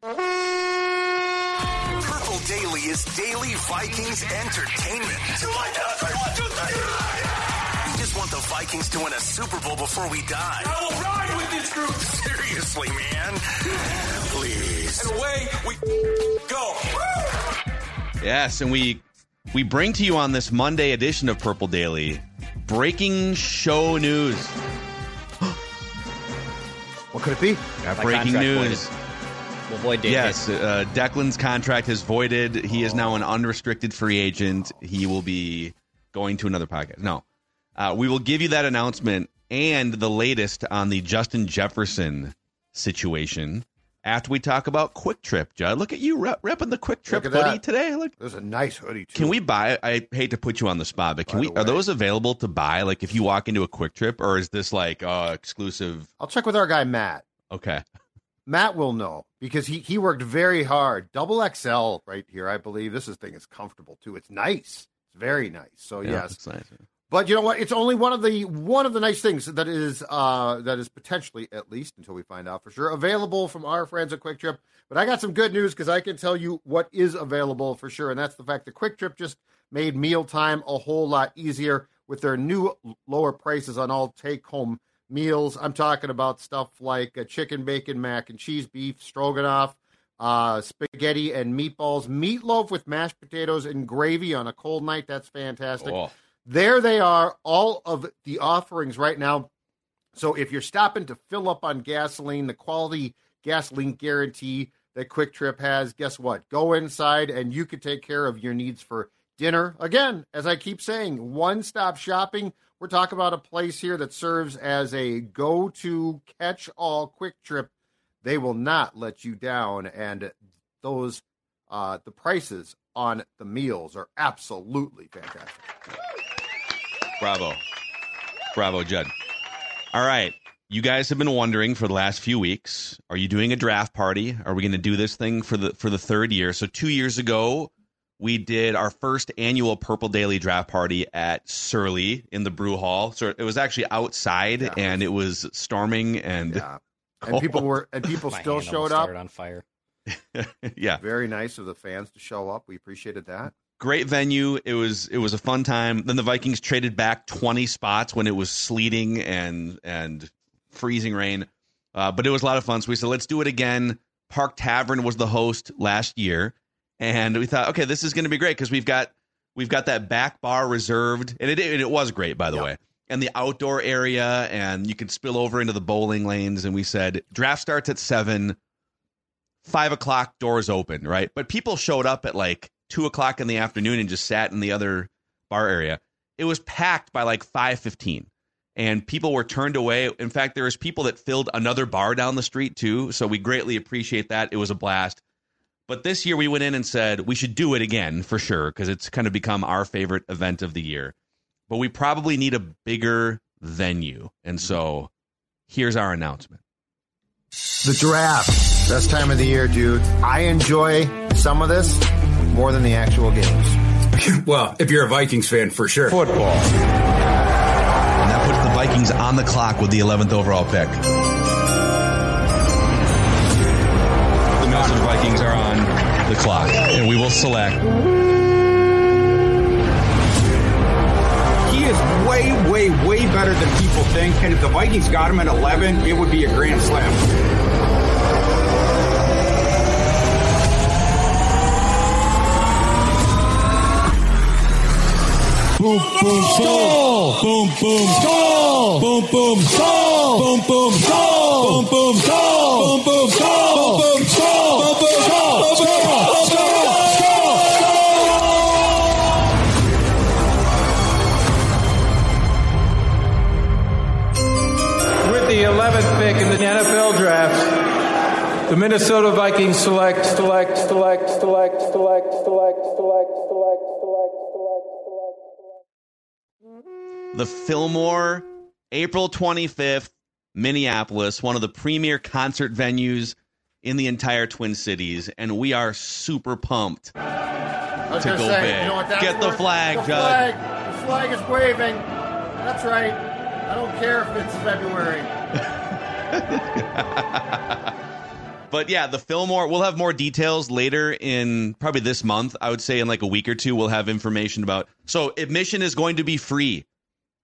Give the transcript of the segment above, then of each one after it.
Purple Daily is daily Vikings entertainment. We just want the Vikings to win a Super Bowl before we die. I will ride with this group. Seriously, man. Please. And away we go. Yes, and we we bring to you on this Monday edition of Purple Daily breaking show news. What could it be? Got My breaking news. voided. We'll void Dave Yes, uh, Declan's contract is voided. He is now an unrestricted free agent. He will be going to another podcast. No, uh, we will give you that announcement and the latest on the Justin Jefferson situation after we talk about Kwik Trip. Judd, look at you rep- repping the Kwik Trip hoodie that. today. Look, There's a nice hoodie too. Can we buy? I hate to put you on the spot, but can By we? Are those available to buy? Like if you walk into a Kwik Trip, or is this like uh, exclusive? I'll check with our guy Matt. Okay, Matt will know because he he worked very hard. Double XL right here, I believe. This is thing is comfortable too. It's nice. It's very nice. So Yeah, yes, nice. but you know what? It's only one of the one of the nice things that is uh that is potentially at least until we find out for sure available from our friends at Kwik Trip. But I got some good news because I can tell you what is available for sure, and that's the fact that Kwik Trip just made mealtime a whole lot easier with their new lower prices on all take home meals. I'm talking about stuff like uh, chicken, bacon, mac and cheese, beef, stroganoff, uh, spaghetti and meatballs, meatloaf with mashed potatoes and gravy on a cold night. That's fantastic. Oh, There they are, all of the offerings right now. So if you're stopping to fill up on gasoline, the quality gasoline guarantee that Kwik Trip has, guess what? Go inside and you can take care of your needs for dinner. Again, as I keep saying, one stop shopping. We're talking about a place here that serves as a go to catch all Kwik Trip. They will not let you down. And those, uh, the prices on the meals are absolutely fantastic. bravo, bravo, Judd. All right, you guys have been wondering for the last few weeks: Are you doing a draft party? Are we going to do this thing for the for the third year? So two years ago, we did our first annual Purple Daily draft party at Surly in the Brew Hall. So it was actually outside, Yeah. and it was storming, and Yeah. And people were and people still showed up. started on fire. yeah, Very nice of the fans to show up. We appreciated that. great venue. It was it was a fun time. Then the Vikings traded back twenty spots when it was sleeting and and freezing rain, uh, but it was a lot of fun. So we said let's do it again. Park Tavern was the host last year, and we thought, okay, this is going to be great because we've got we've got that back bar reserved, and it it was great by the Yep. way. And the outdoor area, and you can spill over into the bowling lanes. And we said draft starts at seven five o'clock doors open, right? But people showed up at like two o'clock in the afternoon and just sat in the other bar area. It was packed by like five fifteen, and people were turned away. In fact, there was people that filled another bar down the street too. So we greatly appreciate that. It was a blast. But this year we went in and said we should do it again for sure because it's kind of become our favorite event of the year. But we probably need a bigger venue, and so here's our announcement. The draft. Best time of the year, dude. I enjoy some of this more than the actual games. Well, if you're a Vikings fan, for sure. Football. And that puts the Vikings on the clock with the 11th overall pick. Minnesota Vikings are on the clock, and we will select. He is way, way, way better than people think, and if the Vikings got him at 11, it would be a grand slam. Boom, boom, skull. Boom, boom, skull. Boom, boom, skull. Boom, boom, skull. Boom, boom, skull. Boom, boom, skull. The Minnesota Vikings select, select, select, select, select, select, select, select, select, select, select. The Fillmore, April 25th, Minneapolis, one of the premier concert venues in the entire Twin Cities, and we are super pumped. To go say, big. you know Get the worth? flag, the Judd. flag. The flag is waving. That's right. I don't care if it's February. But yeah, the Fillmore, we'll have more details later in probably this month. I would say in like a week or two, we'll have information about. So admission is going to be free.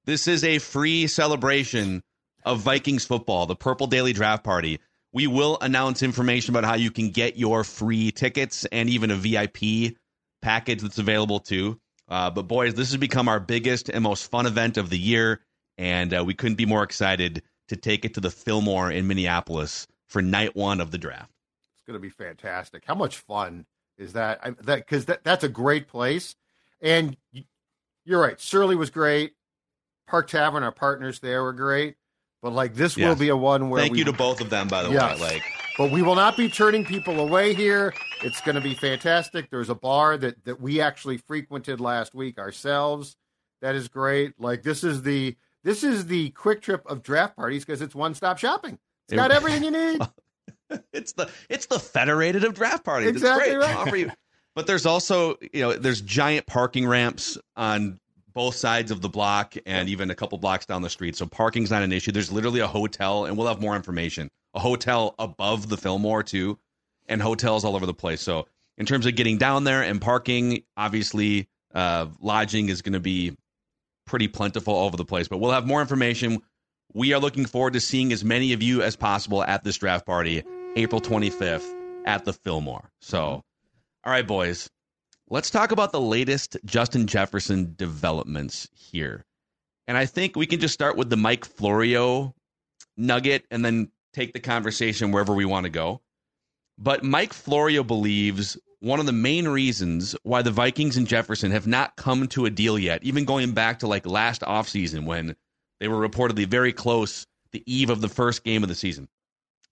This is a free celebration of Vikings football, the Purple Daily Draft Party. We will announce information about how you can get your free tickets and even a VIP package that's available too. Uh, but boys, this has become our biggest and most fun event of the year, and uh, we couldn't be more excited to take it to the Fillmore in Minneapolis for night one of the draft. It's going to be fantastic. How much fun is that? I, that because that, that's a great place, and you're right. Surly was great. Park Tavern, our partners there were great, but like this will be a one where Thank we, you to both of them, by the Yes. way. Like, but we will not be turning people away here. It's going to be fantastic. There's a bar that that we actually frequented last week ourselves. That is great. Like this is the this is the Kwik Trip of draft parties because it's one stop shopping. It's got everything you need. it's the it's the federated of draft parties. Exactly it's great. right. Offer you- But there's also you know there's giant parking ramps on both sides of the block and even a couple blocks down the street. So parking's not an issue. There's literally a hotel, and we'll have more information. A hotel above the Fillmore too, and hotels all over the place. So in terms of getting down there and parking, obviously uh, lodging is going to be pretty plentiful all over the place. But we'll have more information. We are looking forward to seeing as many of you as possible at this draft party, April 25th at the Fillmore. So, all right, boys, let's talk about the latest Justin Jefferson developments here. And I think we can just start with the Mike Florio nugget and then take the conversation wherever we want to go. But Mike Florio believes one of the main reasons why the Vikings and Jefferson have not come to a deal yet, even going back to like last offseason when they were reportedly very close the eve of the first game of the season.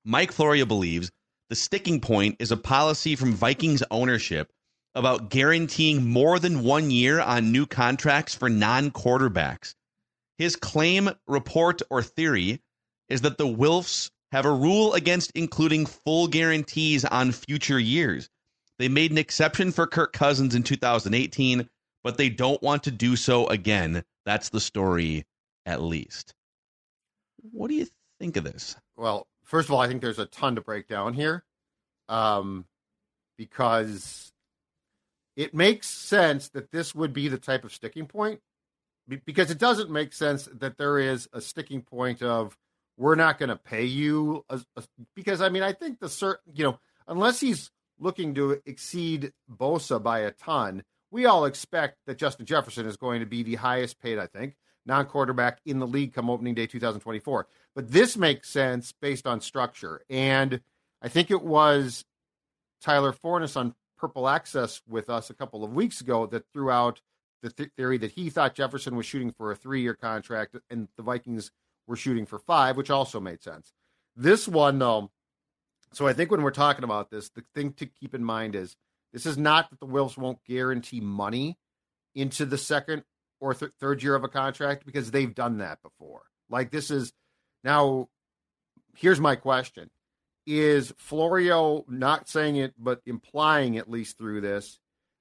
Mike Florio believes the sticking point is a policy from Vikings ownership about guaranteeing more than one year on new contracts for non quarterbacks. His claim, report, or theory is that the Wilfs have a rule against including full guarantees on future years. They made an exception for Kirk Cousins in 2018, but they don't want to do so again. That's the story, at least. What do you think of this? Well, first of all, I think there's a ton to break down here, um, because it makes sense that this would be the type of sticking point, because it doesn't make sense that there is a sticking point of we're not going to pay you, a, a- because I mean I think the certain you know unless he's looking to exceed Bosa by a ton, we all expect that Justin Jefferson is going to be the highest paid, I think, non quarterback in the league come opening day 2024. But this makes sense based on structure. And I think it was Tyler Forness on Purple Access with us a couple of weeks ago that threw out the th- theory that he thought Jefferson was shooting for a three year contract and the Vikings were shooting for five, which also made sense. This one, though, so I think when we're talking about this, the thing to keep in mind is this is not that the Wilfs won't guarantee money into the second or th- third year of a contract because they've done that before. Like this is now. Here's my question: Is Florio not saying it, but implying at least through this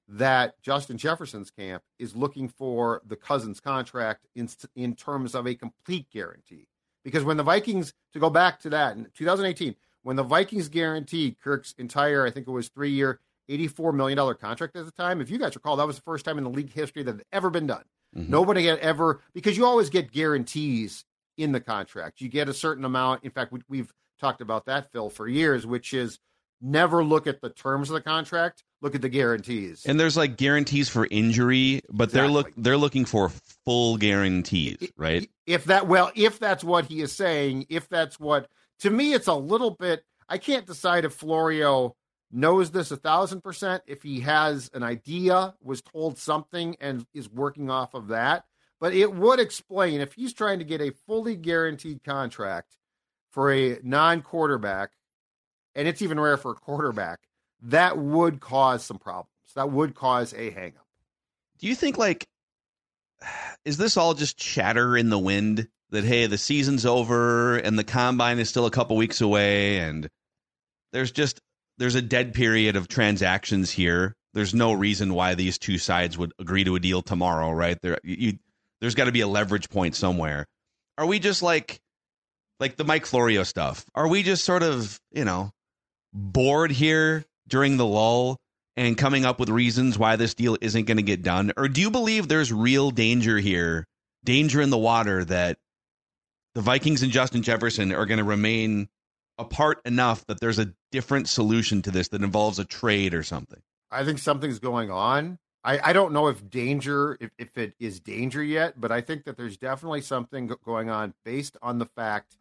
that Justin Jefferson's camp is looking for the Cousins contract in in terms of a complete guarantee? Because when the Vikings, to go back to that in 2018, when the Vikings guaranteed Kirk's entire, I think it was three year, $84 million contract at the time, if you guys recall, that was the first time in the league history that had ever been done. Mm-hmm. Nobody had ever, because you always get guarantees in the contract. You get a certain amount. In fact, we, we've talked about that, Phil, for years, which is never look at the terms of the contract, look at the guarantees. And there's like guarantees for injury, but they're look they're looking for full guarantees, right? if that well if that's what he is saying if that's what to me it's a little bit i can't decide if florio knows this a thousand percent if he has an idea was told something and is working off of that. But it would explain if he's trying to get a fully guaranteed contract for a non-quarterback and it's even rare for a quarterback that would cause some problems. That would cause a hangup. Do you think like is this all just chatter in the wind that hey, the season's over and the combine is still a couple weeks away and there's just there's a dead period of transactions here. There's no reason why these two sides would agree to a deal tomorrow, right? There you there's got to be a leverage point somewhere. Are we just like like the Mike Florio stuff? Are we just sort of, you know, bored here during the lull and coming up with reasons why this deal isn't going to get done? Or do you believe there's real danger here, danger in the water that the Vikings and Justin Jefferson are going to remain apart enough that there's a different solution to this that involves a trade or something? I think something's going on. I, I don't know if danger, if, if it is danger yet, but I think that there's definitely something going on based on the fact,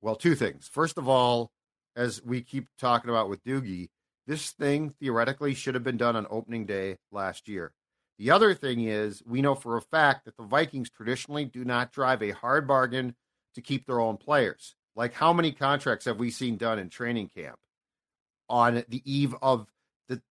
well, two things. First of all, as we keep talking about with Doogie, this thing theoretically should have been done on opening day last year. The other thing is, we know for a fact that the Vikings traditionally do not drive a hard bargain to keep their own players. Like, how many contracts have we seen done in training camp on the eve of the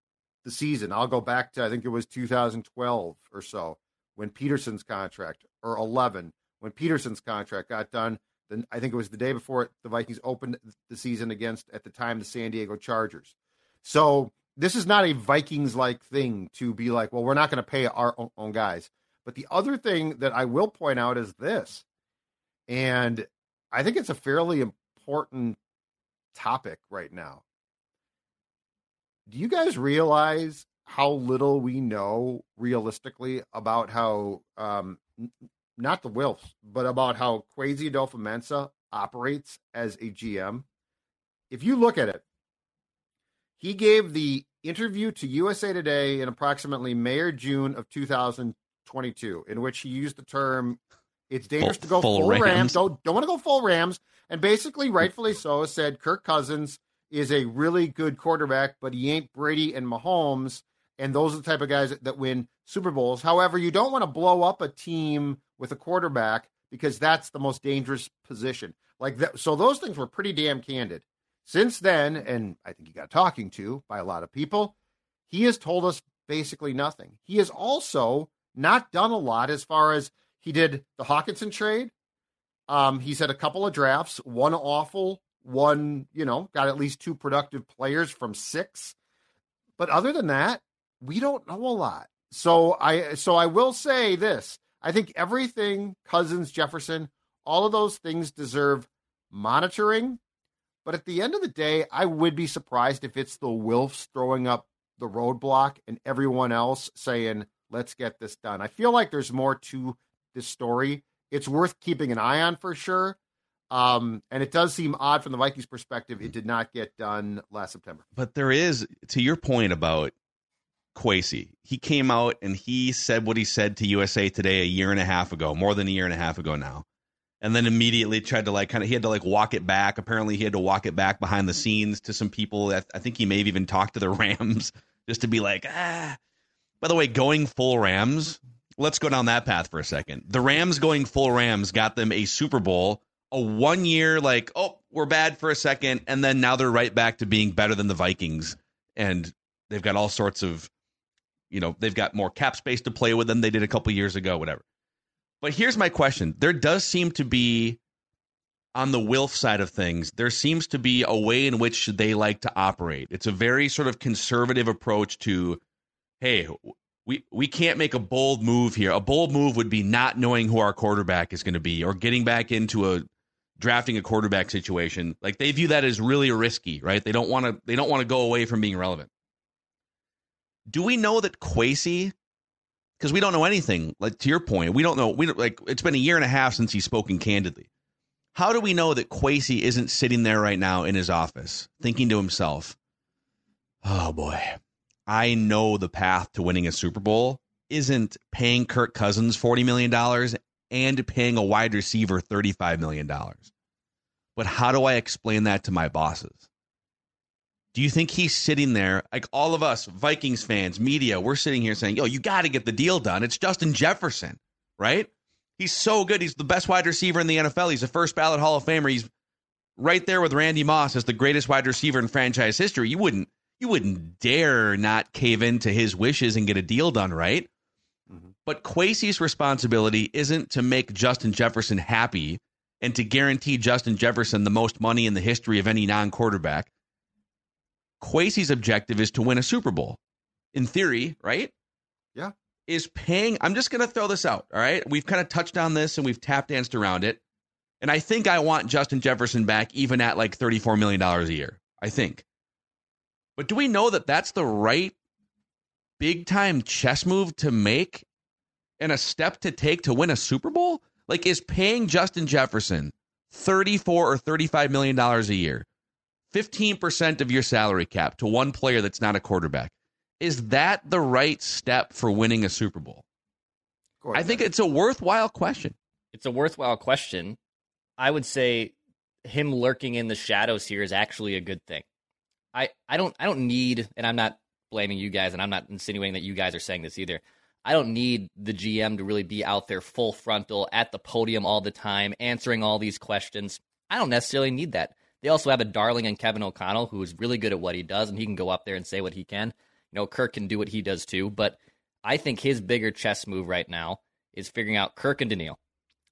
the season? I'll go back to I think it was 2012 or so when Peterson's contract, or 11 when Peterson's contract got done. Then I think it was the day before the Vikings opened the season against at the time the San Diego Chargers. So this is not a Vikings like thing to be like, well, we're not going to pay our own, own guys. But the other thing that I will point out is this, and I think it's a fairly important topic right now. Do you guys realize how little we know realistically about how, um, not the Wilfs, but about how Kwesi Adofo-Mensah operates as a GM? If you look at it, he gave the interview to USA Today in approximately May or June of 2022, in which he used the term "It's dangerous Full- to go full full, Rams. Rams. Don't don't want to go full Rams." And basically, rightfully so, said Kirk Cousins is a really good quarterback, but he ain't Brady and Mahomes, and those are the type of guys that, that win Super Bowls. However, you don't want to blow up a team with a quarterback because that's the most dangerous position. Like that, so those things were pretty damn candid. Since then, and I think he got talking to by a lot of people, he has told us basically nothing. He has also not done a lot as far as he did the Hockenson trade. Um, he's had a couple of drafts, one awful, one, you know, got at least two productive players from six. But other than that, we don't know a lot. So I so I will say this. I think everything Cousins, Jefferson, all of those things deserve monitoring. But at the end of the day, I would be surprised if it's the Wilfs throwing up the roadblock and everyone else saying, let's get this done. I feel like there's more to this story. It's worth keeping an eye on for sure. Um, and it does seem odd from the Vikings' perspective, it did not get done last September. But there is, to your point about Kwesi, he came out and he said what he said to USA Today a year and a half ago, more than a year and a half ago now. And then immediately tried to like kind of, he had to like walk it back. Apparently, he had to walk it back behind the scenes to some people. That I think he may have even talked to the Rams just to be like, ah. By the way, going full Rams, let's go down that path for a second. The Rams going full Rams got them a Super Bowl, a one year, like, oh, we're bad for a second. And then now they're right back to being better than the Vikings. And they've got all sorts of, you know, they've got more cap space to play with than they did a couple years ago, whatever. But here's my question there does seem to be, on the Wilf side of things, there seems to be a way in which they like to operate. It's a very sort of conservative approach to, hey, we we can't make a bold move here. A bold move would be not knowing who our quarterback is going to be or getting back into a drafting a quarterback situation. Like they view that as really risky, right? They don't want to they don't want to go away from being relevant. Do we know that Kwesi because we don't know anything, like to your point, we don't know we don't, like it's been a year and a half since he's spoken candidly. How do we know that Kwesi isn't sitting there right now in his office thinking to himself, Oh boy. I know the path to winning a Super Bowl isn't paying Kirk Cousins $40 million and paying a wide receiver $35 million. But how do I explain that to my bosses? Do you think he's sitting there, like all of us Vikings fans, media, we're sitting here saying, yo, you got to get the deal done. It's Justin Jefferson, right? He's so good. He's the best wide receiver in the NFL. He's a first ballot Hall of Famer. He's right there with Randy Moss as the greatest wide receiver in franchise history. You wouldn't you wouldn't dare not cave in to his wishes and get a deal done, right? Mm-hmm. But Kwesi's responsibility isn't to make Justin Jefferson happy and to guarantee Justin Jefferson the most money in the history of any non quarterback. Kwesi's objective is to win a Super Bowl. In theory, right? Yeah. Is paying, I'm just going to throw this out. All right. We've kind of touched on this and we've tap danced around it. And I think I want Justin Jefferson back even at like $34 million a year. I think. But do we know that that's the right big time chess move to make and a step to take to win a Super Bowl? Like, is paying Justin Jefferson 34 or 35 million dollars a year, 15% of your salary cap to one player that's not a quarterback, is that the right step for winning a Super Bowl? I think it's a worthwhile question. It's a worthwhile question. I would say him lurking in the shadows here is actually a good thing. I, I don't I don't need, and I'm not blaming you guys, and I'm not insinuating that you guys are saying this either. I don't need the GM to really be out there full frontal at the podium all the time, answering all these questions. I don't necessarily need that. They also have a darling in Kevin O'Connell who is really good at what he does, and he can go up there and say what he can. You know, Kirk can do what he does too, but I think his bigger chess move right now is figuring out Kirk and Danielle.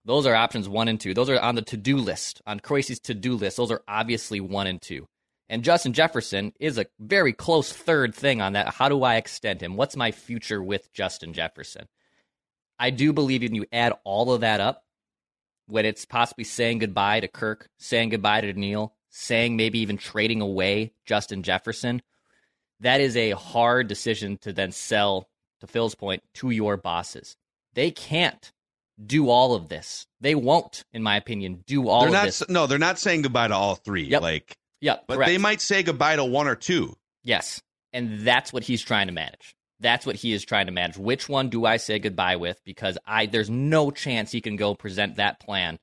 Those are options one and two. Those are on the to do list, on Kwesi's to do list. Those are obviously one and two. And Justin Jefferson is a very close third thing on that. How do I extend him? What's my future with Justin Jefferson? I do believe when you add all of that up, when it's possibly saying goodbye to Kirk, saying goodbye to Neil, saying maybe even trading away Justin Jefferson, that is a hard decision to then sell, to Phil's point, to your bosses. They can't do all of this. They won't, in my opinion, do all they're of not, this. No, they're not saying goodbye to all three. Yep. Like yeah, but correct. they might say goodbye to one or two. Yes. And that's what he's trying to manage. That's what he is trying to manage. Which one do I say goodbye with? Because I there's no chance he can go present that plan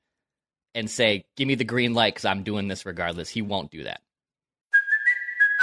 and say, "Give me the green light because I'm doing this regardless." He won't do that.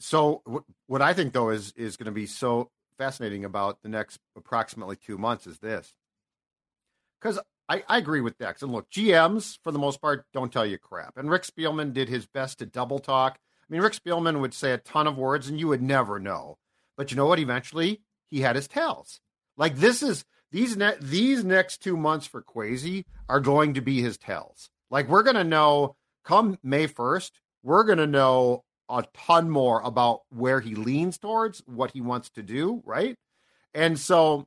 So what I think though is is going to be so fascinating about the next approximately two months is this, because I, I agree with Dex. And look, GMs for the most part don't tell you crap. And Rick Spielman did his best to double talk. I mean, Rick Spielman would say a ton of words, and you would never know. But you know what? Eventually, he had his tells. Like this is these ne- these next two months for Kwesi are going to be his tells. Like we're going to know come May first. We're going to know a ton more about where he leans towards, what he wants to do, right? And so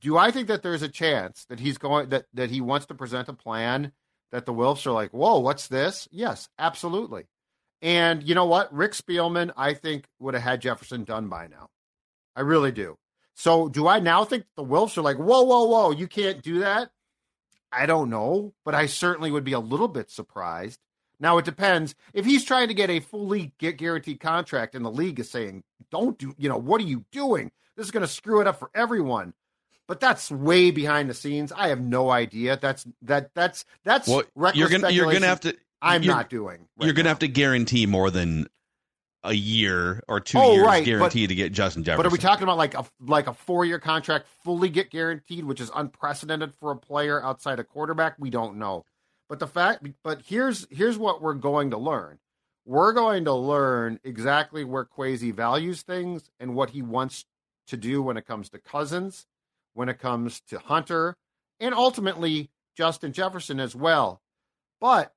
do I think that there's a chance that he's going that that he wants to present a plan that the Wilfs are like, "Whoa, what's this?" Yes, absolutely. And you know what? Rick Spielman, I think, would have had Jefferson done by now. I really do. So do I now think the Wilfs are like, "Whoa, whoa, whoa, you can't do that"? I don't know, but I certainly would be a little bit surprised. Now it depends if he's trying to get a fully guaranteed contract, and the league is saying, "Don't do," you know, what are you doing? This is going to screw it up for everyone. But that's way behind the scenes. I have no idea. That's that that's that's well, you're gonna you're gonna have to. I'm not doing. Right you're gonna now. have to guarantee more than a year or two oh, years right, guaranteed but, to get Justin Jefferson. But are we talking about like a like a four year contract fully get guaranteed, which is unprecedented for a player outside a quarterback? We don't know. But the fact, but here's here's what we're going to learn. We're going to learn exactly where Kwesi values things and what he wants to do when it comes to Cousins, when it comes to Hunter, and ultimately Justin Jefferson as well. But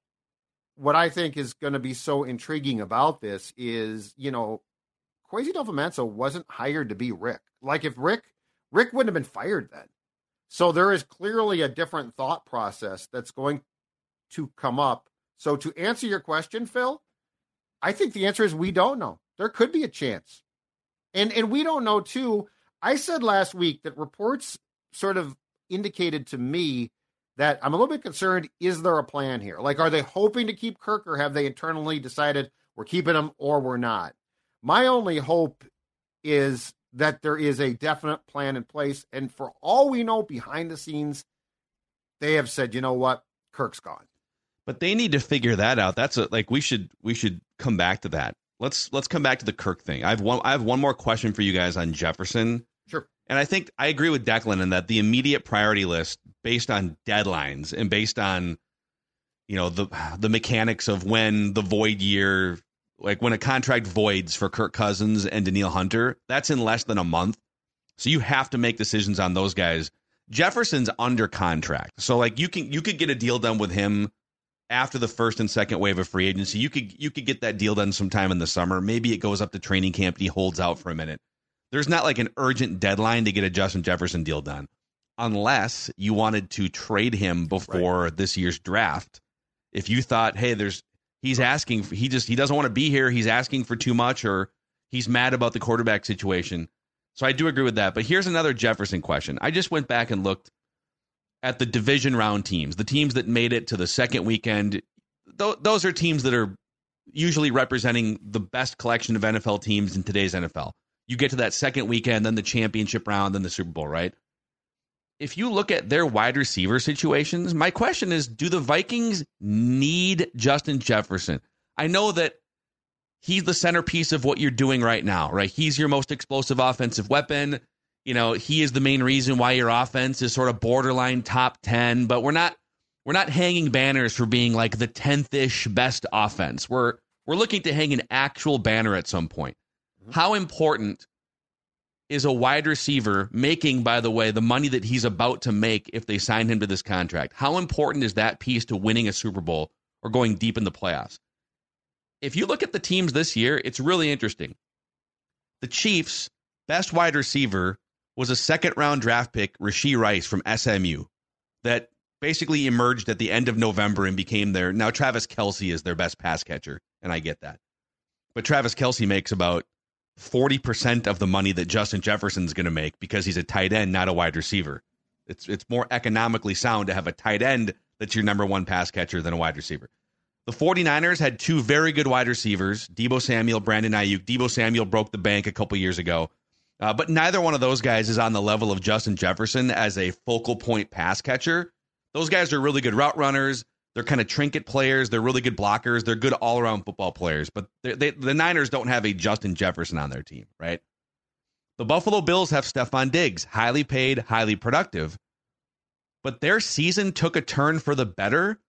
what I think is going to be so intriguing about this is, you know, Kwesi Adofo wasn't hired to be Rick. Like if Rick Rick wouldn't have been fired then. So there is clearly a different thought process that's going to come up. So to answer your question, Phil, I think the answer is we don't know. There could be a chance. And and we don't know too. I said last week that reports sort of indicated to me that I'm a little bit concerned is there a plan here? Like are they hoping to keep Kirk or have they internally decided we're keeping him or we're not? My only hope is that there is a definite plan in place and for all we know behind the scenes they have said, "You know what? Kirk's gone." But they need to figure that out. That's a, like we should we should come back to that. Let's let's come back to the Kirk thing. I have one I have one more question for you guys on Jefferson. Sure. And I think I agree with Declan in that the immediate priority list based on deadlines and based on you know the the mechanics of when the void year like when a contract voids for Kirk Cousins and Danielle Hunter, that's in less than a month. So you have to make decisions on those guys. Jefferson's under contract. So like you can you could get a deal done with him after the first and second wave of free agency. You could you could get that deal done sometime in the summer. Maybe it goes up to training camp and he holds out for a minute. There's not like an urgent deadline to get a Justin Jefferson deal done. Unless you wanted to trade him before right. this year's draft. If you thought, hey, there's he's asking he just he doesn't want to be here, he's asking for too much or he's mad about the quarterback situation. So I do agree with that. But here's another Jefferson question. I just went back and looked at the division round teams, the teams that made it to the second weekend. Th- those are teams that are usually representing the best collection of NFL teams in today's NFL. You get to that second weekend, then the championship round, then the Super Bowl, right? If you look at their wide receiver situations, my question is do the Vikings need Justin Jefferson? I know that he's the centerpiece of what you're doing right now, right? He's your most explosive offensive weapon you know, he is the main reason why your offense is sort of borderline top 10, but we're not we're not hanging banners for being like the 10th-ish best offense. We're we're looking to hang an actual banner at some point. Mm-hmm. How important is a wide receiver making, by the way, the money that he's about to make if they sign him to this contract? How important is that piece to winning a Super Bowl or going deep in the playoffs? If you look at the teams this year, it's really interesting. The Chiefs' best wide receiver was a second round draft pick, Rashee Rice from SMU, that basically emerged at the end of November and became their now Travis Kelce is their best pass catcher, and I get that. But Travis Kelce makes about 40% of the money that Justin Jefferson's going to make because he's a tight end, not a wide receiver. It's it's more economically sound to have a tight end that's your number one pass catcher than a wide receiver. The 49ers had two very good wide receivers, Deebo Samuel, Brandon Aiyuk. Deebo Samuel broke the bank a couple years ago. Uh, but neither one of those guys is on the level of Justin Jefferson as a focal point pass catcher. Those guys are really good route runners. They're kind of trinket players. They're really good blockers. They're good all around football players. But they, the Niners don't have a Justin Jefferson on their team, right? The Buffalo Bills have Stefon Diggs, highly paid, highly productive. But their season took a turn for the better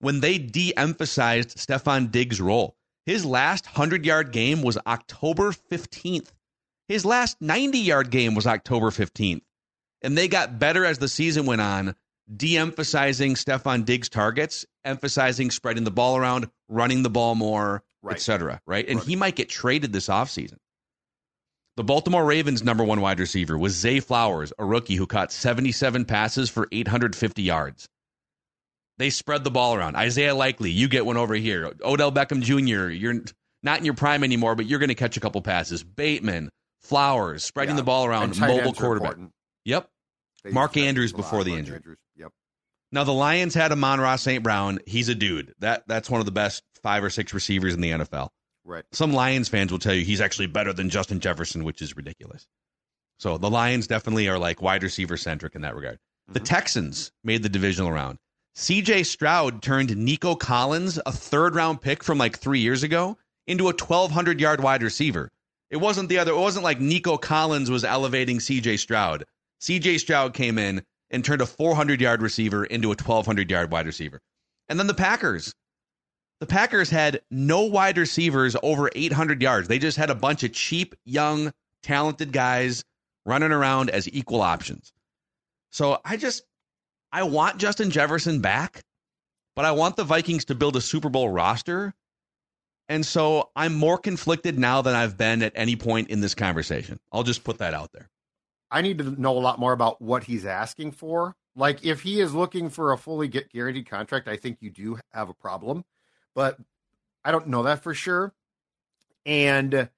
when they de emphasized Stefon Diggs' role. His last 100 yard game was October 15th. His last 90 yard game was October 15th. And they got better as the season went on, de emphasizing Stefon Diggs' targets, emphasizing spreading the ball around, running the ball more, right. etc. Right. And right. he might get traded this offseason. The Baltimore Ravens' number one wide receiver was Zay Flowers, a rookie who caught 77 passes for 850 yards. They spread the ball around. Isaiah Likely, you get one over here. Odell Beckham Jr., you're not in your prime anymore, but you're going to catch a couple passes. Bateman, Flowers, spreading yeah. the ball around, mobile quarterback. Yep. They Mark Andrews before the injury. Andrews. Yep. Now the Lions had Amon-Ra St. Brown. He's a dude. That that's one of the best five or six receivers in the NFL. Right. Some Lions fans will tell you he's actually better than Justin Jefferson, which is ridiculous. So the Lions definitely are like wide receiver centric in that regard. Mm-hmm. The Texans made the divisional round. CJ Stroud turned Nico Collins, a third round pick from like three years ago, into a 1,200 yard wide receiver. It wasn't the other. It wasn't like Nico Collins was elevating C.J. Stroud. C.J. Stroud came in and turned a 400 yard receiver into a 1,200 yard wide receiver. And then the Packers. The Packers had no wide receivers over 800 yards. They just had a bunch of cheap, young, talented guys running around as equal options. So I just, I want Justin Jefferson back, but I want the Vikings to build a Super Bowl roster And so I'm more conflicted now than I've been at any point in this conversation. I'll just put that out there. I need to know a lot more about what he's asking for. Like, if he is looking for a fully guaranteed contract, I think you do have a problem, but I don't know that for sure. And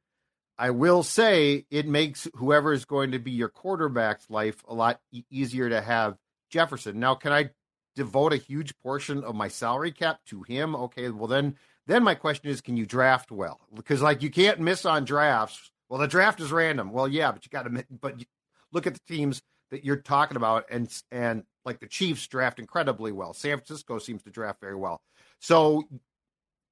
I will say it makes whoever is going to be your quarterback's life a lot e- easier to have Jefferson. Now, can I devote a huge portion of my salary cap to him? Okay, well then then my question is can you draft well? Because like you can't miss on drafts. Well, the draft is random. Well, yeah, but you got to but you, look at the teams that you're talking about and and like the Chiefs draft incredibly well. San Francisco seems to draft very well. So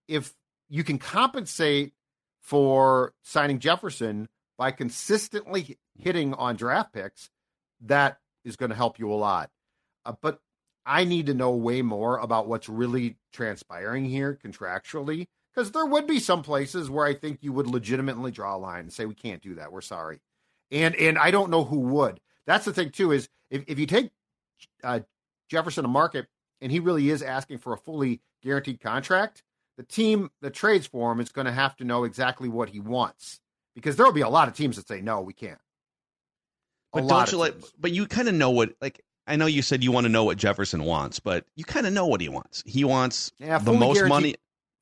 if you can compensate for signing Jefferson by consistently hitting on draft picks, that is going to help you a lot. Uh, but I need to know way more about what's really transpiring here contractually, because there would be some places where I think you would legitimately draw a line and say we can't do that. We're sorry, and and I don't know who would. That's the thing too is if if you take uh, Jefferson to market and he really is asking for a fully guaranteed contract, the team that trades for him is going to have to know exactly what he wants because there will be a lot of teams that say no, we can't. A But don't you like? But you kind of know what. Like I know you said you want to know what Jefferson wants, but you kind of know what he wants. He wants Yeah, the most money.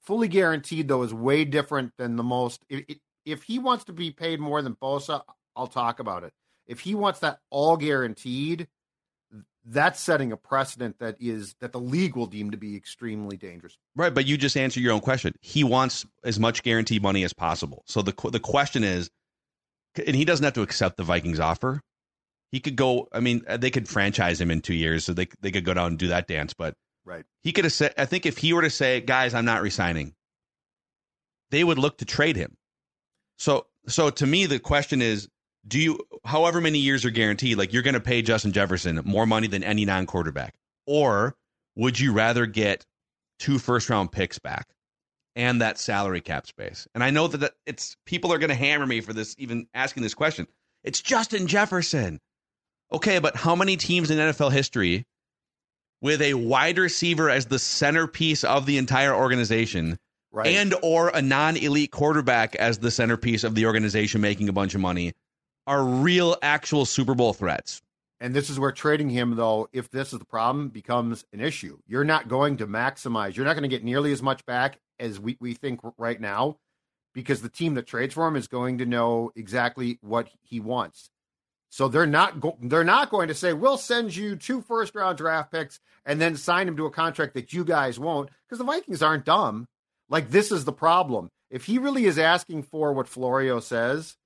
Fully guaranteed though is way different than the most. If, if- if he wants to be paid more than Bosa, I'll talk about it. If he wants that all guaranteed, that's setting a precedent that is that the league will deem to be extremely dangerous. Right, but you just answer your own question. He wants as much guaranteed money as possible. So the the question is, and he doesn't have to accept the Vikings offer. He could go. I mean, uh, they could franchise him in two years, so they they could go down and do that dance. But Right. he could have said. I think if he were to say, "Guys, I'm not resigning," they would look to trade him. So so to me, the question is, do you, however many years are guaranteed, like you're going to pay Justin Jefferson more money than any non quarterback, or would you rather get two first round picks back and that salary cap space? And I know that that it's people are going to hammer me for this, even asking this question. It's Justin Jefferson. Okay, but how many teams in NFL history with a wide receiver as the centerpiece of the entire organization Right. and or a non-elite quarterback as the centerpiece of the organization making a bunch of money are real actual Super Bowl threats. And this is where trading him, though, if this is the problem, becomes an issue. You're not going to maximize. You're not going to get nearly as much back as we, we think right now because the team that trades for him is going to know exactly what he wants. So they're not go- they're not going to say we'll send you two first round draft picks and then sign him to a contract that you guys won't because the Vikings aren't dumb. Like this is the problem. If he really is asking for what Florio says,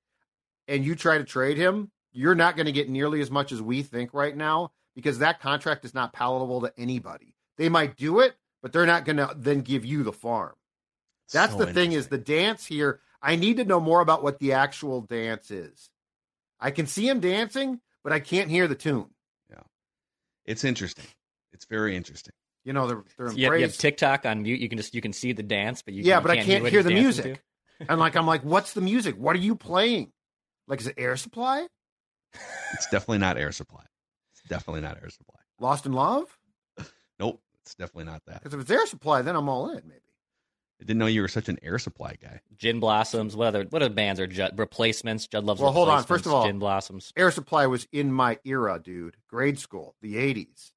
and you try to trade him, you're not going to get nearly as much as we think right now because that contract is not palatable to anybody. They might do it, but they're not going to then give you the farm. That's So the thing is the dance here. I need to know more about what the actual dance is. I can see him dancing, but I can't hear the tune. Yeah, it's interesting. It's very interesting. You know, they're they're You have, you have. TikTok on mute. You can just you can see the dance, but you yeah, you but I can't what hear the music. and like I'm like, what's the music? What are you playing? Like is it air supply? It's definitely not air supply. It's definitely not air supply. Lost in Love? Nope, it's definitely not that. Because if it's air supply, then I'm all in, maybe. I didn't know you were such an air supply guy. Gin Blossoms. What other what other bands are Judd, replacements? Judd loves. Well, hold on. First of all, Gin Blossoms. Air Supply was in my era, dude. Grade school, the '80s.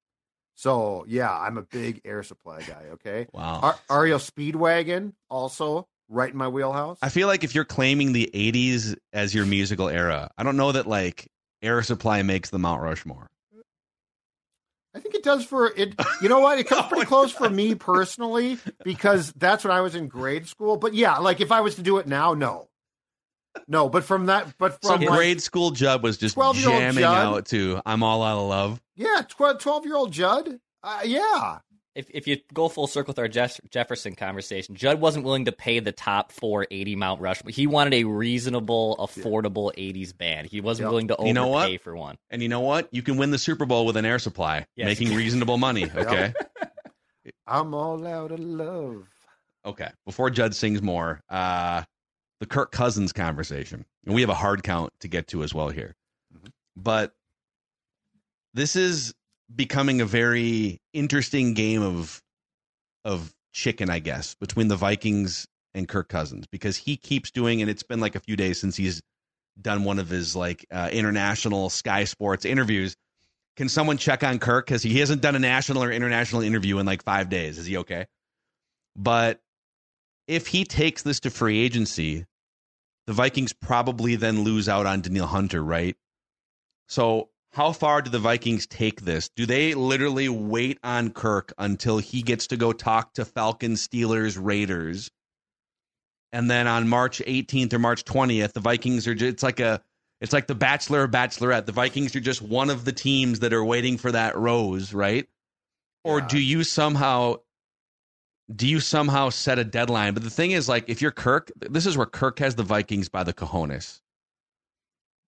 So yeah, I'm a big Air Supply guy. Okay. Wow. Ar- REO Speedwagon also right in my wheelhouse. I feel like if you're claiming the 80s as your musical era, I don't know that like Air Supply makes the Mount Rushmore. I think it does for it. You know what? It comes pretty close for me personally because that's when I was in grade school. But yeah, like if I was to do it now, no, no. But from that, but So from like, grade school Judd was just 12-year-old jamming Judd? out to "I'm All Out of Love." yeah, 12 year old Judd. Uh, yeah, If if you go full circle with our Jeff- Jefferson conversation, Judd wasn't willing to pay the top four 80 Mount Rushmore. He wanted a reasonable, affordable 80s band. He wasn't Yep. willing to overpay You know what? for one. And you know what? You can win the Super Bowl with an Air Supply, Yes. making reasonable money. Okay. I'm all out of love. Okay. Before Judd sings more, uh, the Kirk Cousins conversation, and we have a hard count to get to as well here. But this is becoming a very interesting game of of chicken, I guess, between the Vikings and Kirk Cousins because he keeps doing, and it's been like a few days since he's done one of his like uh, international Sky Sports interviews. Can someone check on Kirk because he hasn't done a national or international interview in like five days? Is he okay? But if he takes this to free agency, the Vikings probably then lose out on Danielle Hunter, right? So how far do the Vikings take this? Do they literally wait on Kirk until he gets to go talk to Falcons, Steelers, Raiders? And then on March 18th or March 20th, the Vikings are just, it's like a it's like the Bachelor or Bachelorette. The Vikings are just one of the teams that are waiting for that rose, right? Or do you somehow do you somehow set a deadline? But the thing is, like, if you're Kirk, this is where Kirk has the Vikings by the cojones.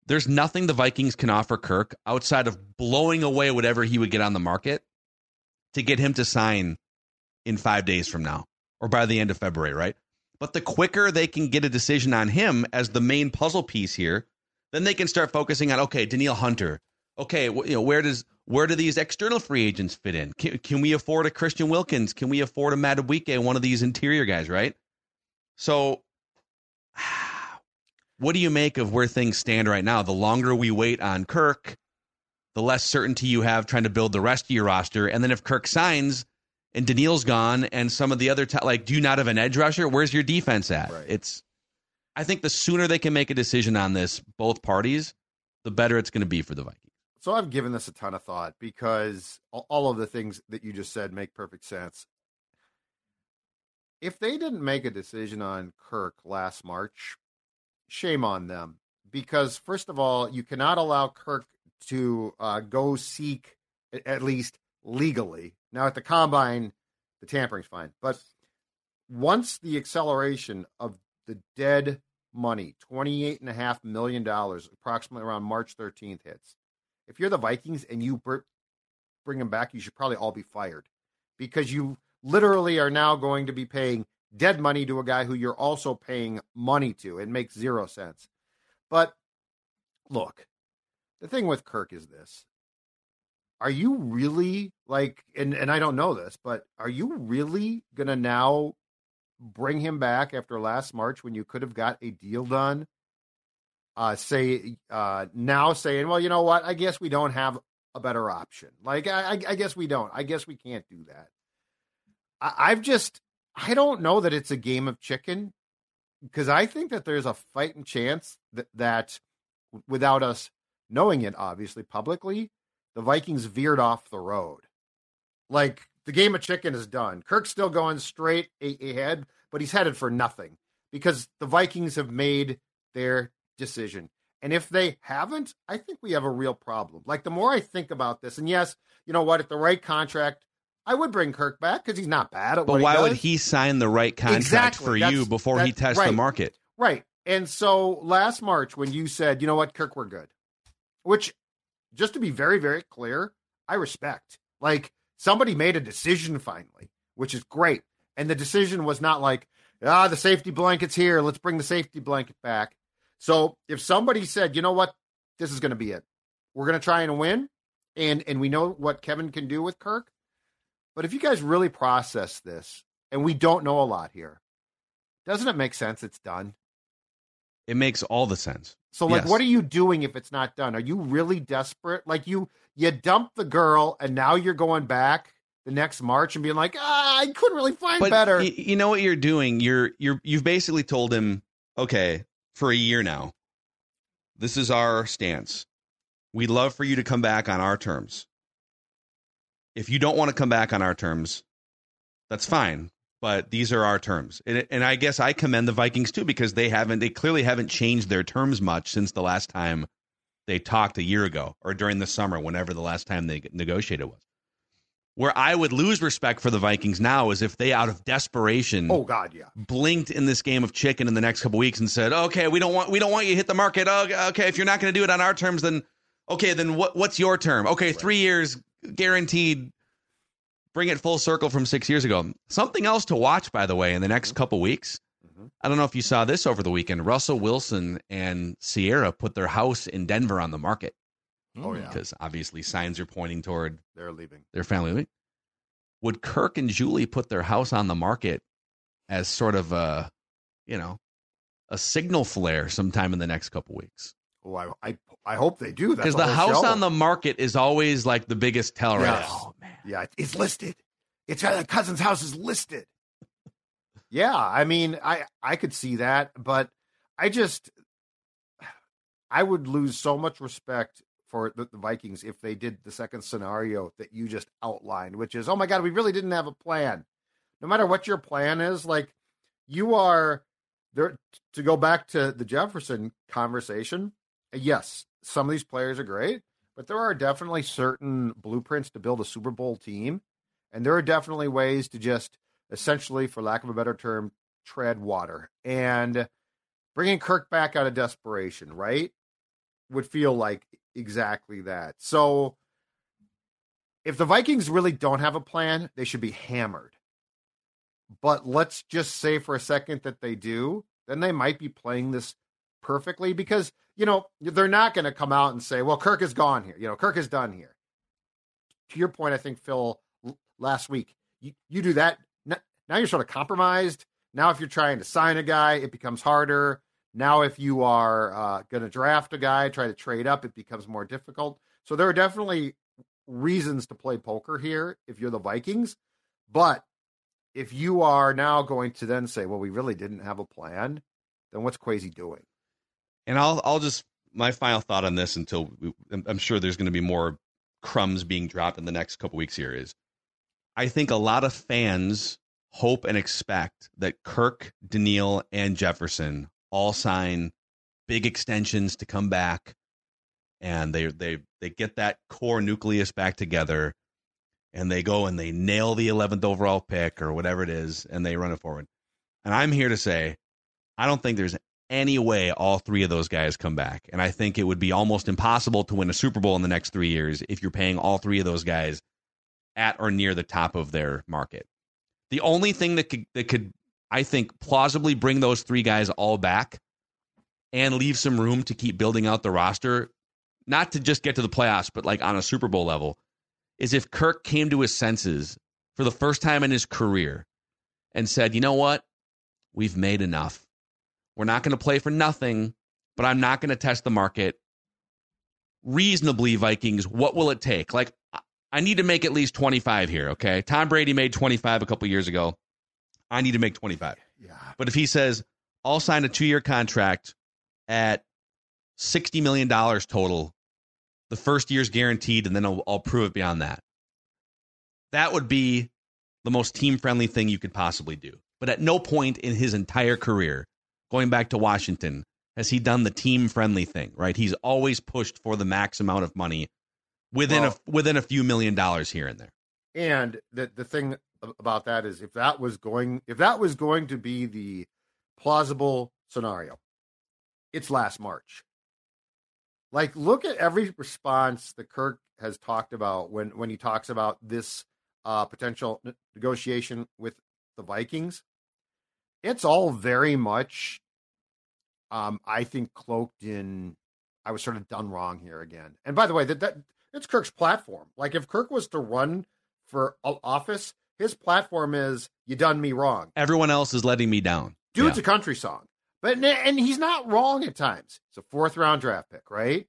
There's nothing the Vikings can offer Kirk outside of blowing away whatever he would get on the market to get him to sign in five days from now or by the end of February, right? But the quicker they can get a decision on him as the main puzzle piece here, then they can start focusing on okay, Danielle Hunter. Okay, you know where does where do these external free agents fit in? Can, can we afford a Christian Wilkins? Can we afford a Madubuike, one of these interior guys, right? So, what do you make of where things stand right now? The longer we wait on Kirk, the less certainty you have trying to build the rest of your roster. And then if Kirk signs and Danielle's gone and some of the other, t- like, do you not have an edge rusher? Where's your defense at? Right. It's, I think the sooner they can make a decision on this, both parties, the better it's going to be for the Vikings. So I've given this a ton of thought because all- all of the things that you just said make perfect sense. If they didn't make a decision on Kirk last March, shame on them. Because first of all, you cannot allow Kirk to uh, go seek at least legally. Now at the combine, the tampering's fine, but once the acceleration of the dead money, $28.5 million, approximately around March 13th, hits. If you're the Vikings and you br- bring him back, you should probably all be fired because you literally are now going to be paying dead money to a guy who you're also paying money to. It makes zero sense. But look, the thing with Kirk is this. Are you really like and and I don't know this, but are you really to now bring him back after last March when you could have got a deal done? Uh, say uh, now saying, well, you know what? I guess we don't have a better option. Like, I, I, I guess we don't. I guess we can't do that. I, I've just, I don't know that it's a game of chicken because I think that there's a fighting chance that, that without us knowing it, obviously publicly, the Vikings veered off the road. Like the game of chicken is done. Kirk's still going straight ahead, but he's headed for nothing because the Vikings have made their decision. And if they haven't, I think we have a real problem. Like the more I think about this, and yes, you know what, at the right contract, I would bring Kirk back because he's not bad at But what he why would he sign the right contract Exactly. for That's- you before he tests the market? Right. And so last March, when you said, you know what, Kirk, we're good, which, just to be very, very clear, I respect. Like somebody made a decision finally, which is great. And the decision was not like, ah, the safety blanket's here. Let's bring the safety blanket back. So if somebody said, you know what, this is going to be it, we're going to try and win, and and we know what Kevin can do with Kirk. But if you guys really process this, and we don't know a lot here, doesn't it make sense? It's done. It makes all the sense. So like Yes. what are you doing if it's not done? Are you really desperate? Like you you dumped the girl and now you're going back the next March and being like, ah, I couldn't really find but better. y- you know what you're doing? You're you're you've basically told him, okay, for a year now, this is our stance. We'd love for you to come back on our terms. If you don't want to come back on our terms, that's fine. But these are our terms, and, and I guess I commend the Vikings too because they haven't, they clearly haven't changed their terms much since the last time they talked a year ago or during the summer, whenever the last time they negotiated was. Where I would lose respect for the Vikings now is if they, out of desperation, oh God, yeah, blinked in this game of chicken in the next couple weeks and said, "Okay, we don't want we don't want you to hit the market. Oh, okay, if you're not going to do it on our terms, then okay, then what what's your term? Okay, three years guaranteed. Bring it full circle from six years ago. Something else to watch, by the way, in the next mm-hmm. couple weeks. Mm-hmm. I don't know if you saw this over the weekend. Russell Wilson and Sierra put their house in Denver on the market. Oh yeah, because obviously signs are pointing toward they're leaving. their family. leaving. Would Kirk and Julie put their house on the market as sort of a you know, a signal flare sometime in the next couple weeks. Oh, I, I, I hope they do. That. Because the house show. on the market is always like the biggest tell, right? Yes. Oh man, yeah, it's listed. It's uh, Cousins' house is listed. yeah, I mean, I I could see that, but I just I would lose so much respect for the, the, Vikings if they did the second scenario that you just outlined, which is, oh my God, we really didn't have a plan. No matter what your plan is, like you are there to go back to the Jefferson conversation. Yes, some of these players are great, but there are definitely certain blueprints to build a Super Bowl team. And there are definitely ways to just essentially, for lack of a better term, tread water. And bringing Kirk back out of desperation, right? Would feel like exactly that. So if the Vikings really don't have a plan, they should be hammered. But let's just say for a second that they do, then they might be playing this perfectly because, you know, they're not going to come out and say, well, Kirk is gone here. You know, Kirk is done here. To your point, I think, Phil, last week, you, you do that. Now you're sort of compromised. Now, if you're trying to sign a guy, it becomes harder. Now, if you are uh, going to draft a guy, try to trade up, it becomes more difficult. So there are definitely reasons to play poker here if you're the Vikings. But if you are now going to then say, well, we really didn't have a plan, then what's Kwesi doing? And I'll I'll just my final thought on this until we, I'm sure there's going to be more crumbs being dropped in the next couple weeks here is I think a lot of fans hope and expect that Kirk, Danielle, and Jefferson all sign big extensions to come back and they they they get that core nucleus back together and they go and they nail the 11th overall pick or whatever it is and they run it forward. And I'm here to say I don't think there's any way all three of those guys come back. And I think it would be almost impossible to win a Super Bowl in the next 3 years if you're paying all three of those guys at or near the top of their market. The only thing that could that could I think plausibly bring those three guys all back and leave some room to keep building out the roster, not to just get to the playoffs, but like on a Super Bowl level, is if Kirk came to his senses for the first time in his career and said, you know what? We've made enough. We're not going to play for nothing, but I'm not going to test the market. Reasonably, Vikings, what will it take? Like, I need to make at least 25 here, okay? Tom Brady made 25 a couple years ago. I need to make 25. Yeah. But if he says, I'll sign a two year contract at $60 million total, the first year's guaranteed, and then I'll, I'll prove it beyond that. That would be the most team friendly thing you could possibly do. But at no point in his entire career, going back to Washington, has he done the team friendly thing, right? He's always pushed for the max amount of money within well, a within a few million dollars here and there. And the the thing about that is if that was going if that was going to be the plausible scenario, it's last March. Like look at every response that Kirk has talked about when when he talks about this uh, potential negotiation with the Vikings. It's all very much, um, I think, cloaked in. I was sort of done wrong here again. And by the way, that that it's Kirk's platform. Like if Kirk was to run for office, his platform is "You done me wrong." Everyone else is letting me down. Dude's yeah. a country song, but and he's not wrong at times. It's a fourth round draft pick, right?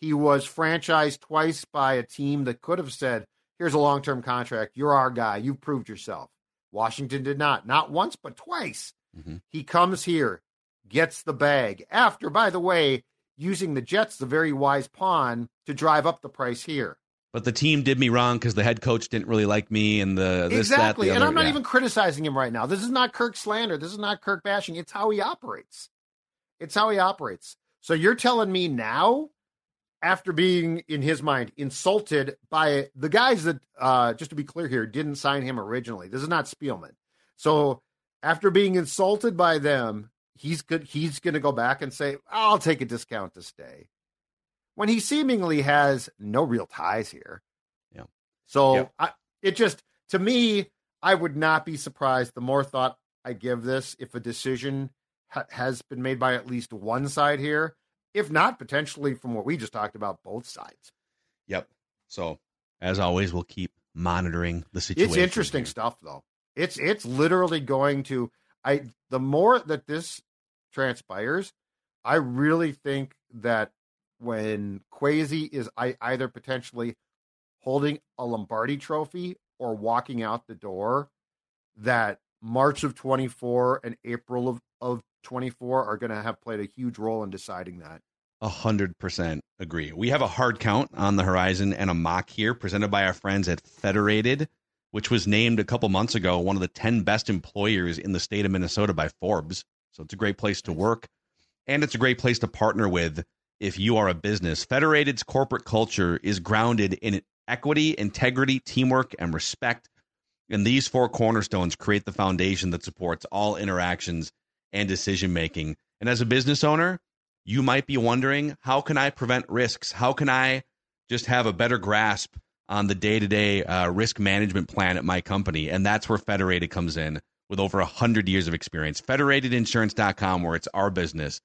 He was franchised twice by a team that could have said, "Here's a long term contract. You're our guy. You've proved yourself." Washington did not, not once but twice. Mm-hmm. He comes here, gets the bag. After, by the way, using the Jets, the very wise pawn, to drive up the price here but the team did me wrong because the head coach didn't really like me and the this, exactly. That, the and other, I'm not yeah. even criticizing him right now. This is not Kirk slander. This is not Kirk bashing. It's how he operates. It's how he operates. So you're telling me now, after being in his mind insulted by the guys that, uh, just to be clear here, didn't sign him originally. This is not Spielman. So after being insulted by them, he's good. He's going to go back and say, "I'll take a discount to stay." when he seemingly has no real ties here. Yeah. So yep. I, it just to me, I would not be surprised. The more thought I give this, if a decision ha- has been made by at least one side here, if not potentially from what we just talked about, both sides. Yep. So as always, we'll keep monitoring the situation. It's interesting here. stuff, though. It's it's literally going to. I the more that this transpires, I really think that when Kwesi is I either potentially holding a Lombardi trophy or walking out the door, that March of 24 and April of, of 24 are going to have played a huge role in deciding that. A hundred percent agree. We have a hard count on the horizon and a mock here presented by our friends at Federated, which was named a couple months ago one of the 10 best employers in the state of Minnesota by Forbes. So it's a great place to work and it's a great place to partner with if you are a business. Federated's corporate culture is grounded in equity, integrity, teamwork, and respect. And these four cornerstones create the foundation that supports all interactions and decision making. And as a business owner, you might be wondering how can I prevent risks? How can I just have a better grasp on the day to day risk management plan at my company? And that's where Federated comes in with over 100 years of experience. Federatedinsurance.com, where it's our business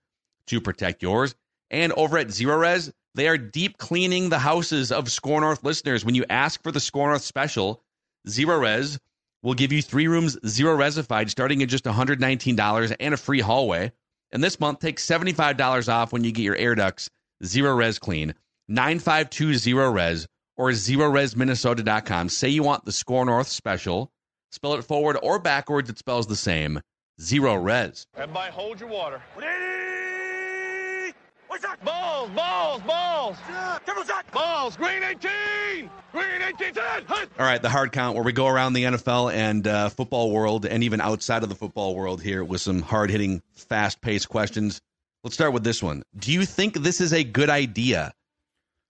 to protect yours. And over at Zerorez, they are deep cleaning the houses of Score North listeners. When you ask for the Score North special, Zerorez will give you three rooms, zero resified, starting at just $119 and a free hallway. And this month, take $75 off when you get your air ducts Zerorez clean. 9520 res or zerorezminnesota.com. Say you want the Score North special. Spell it forward or backwards, it spells the same. Zerorez. Everybody hold your water. Ready? What's that? Balls, balls, balls. Triple shot. Balls. Green 18. Green 18. All right, the hard count where we go around the NFL and uh, football world and even outside of the football world here with some hard hitting, fast paced questions. Let's start with this one. Do you think this is a good idea?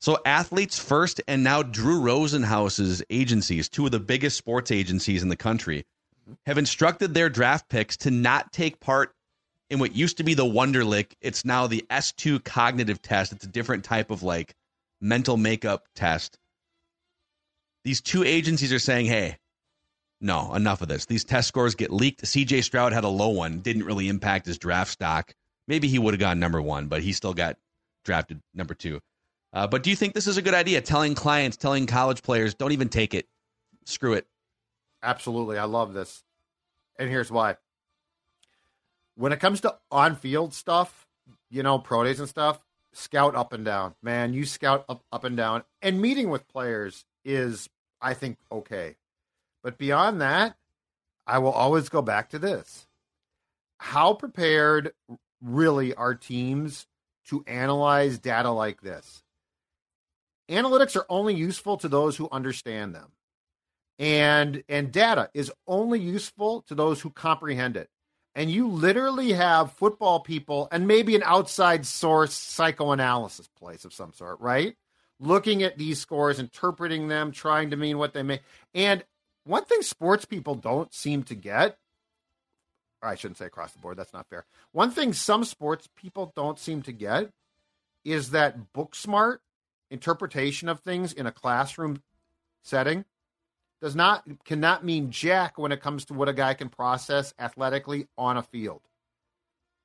So, Athletes First and now Drew Rosenhaus's agencies, two of the biggest sports agencies in the country, have instructed their draft picks to not take part in what used to be the Wonderlic. It's now the S2 cognitive test. It's a different type of like mental makeup test. These two agencies are saying, hey, no, enough of this. These test scores get leaked. CJ Stroud had a low one, didn't really impact his draft stock. Maybe he would have gone number one, but he still got drafted number two. Uh, but do you think this is a good idea? Telling clients, telling college players, don't even take it. Screw it. Absolutely. I love this. And here's why. When it comes to on field stuff, you know, pro days and stuff, scout up and down. Man, you scout up, up and down. And meeting with players is, I think, okay. But beyond that, I will always go back to this. How prepared really are teams to analyze data like this? Analytics are only useful to those who understand them. And and data is only useful to those who comprehend it. And you literally have football people and maybe an outside source psychoanalysis place of some sort, right? Looking at these scores, interpreting them, trying to mean what they mean. And one thing sports people don't seem to get, or I shouldn't say across the board, that's not fair. One thing some sports people don't seem to get is that book smart interpretation of things in a classroom setting does not cannot mean jack when it comes to what a guy can process athletically on a field.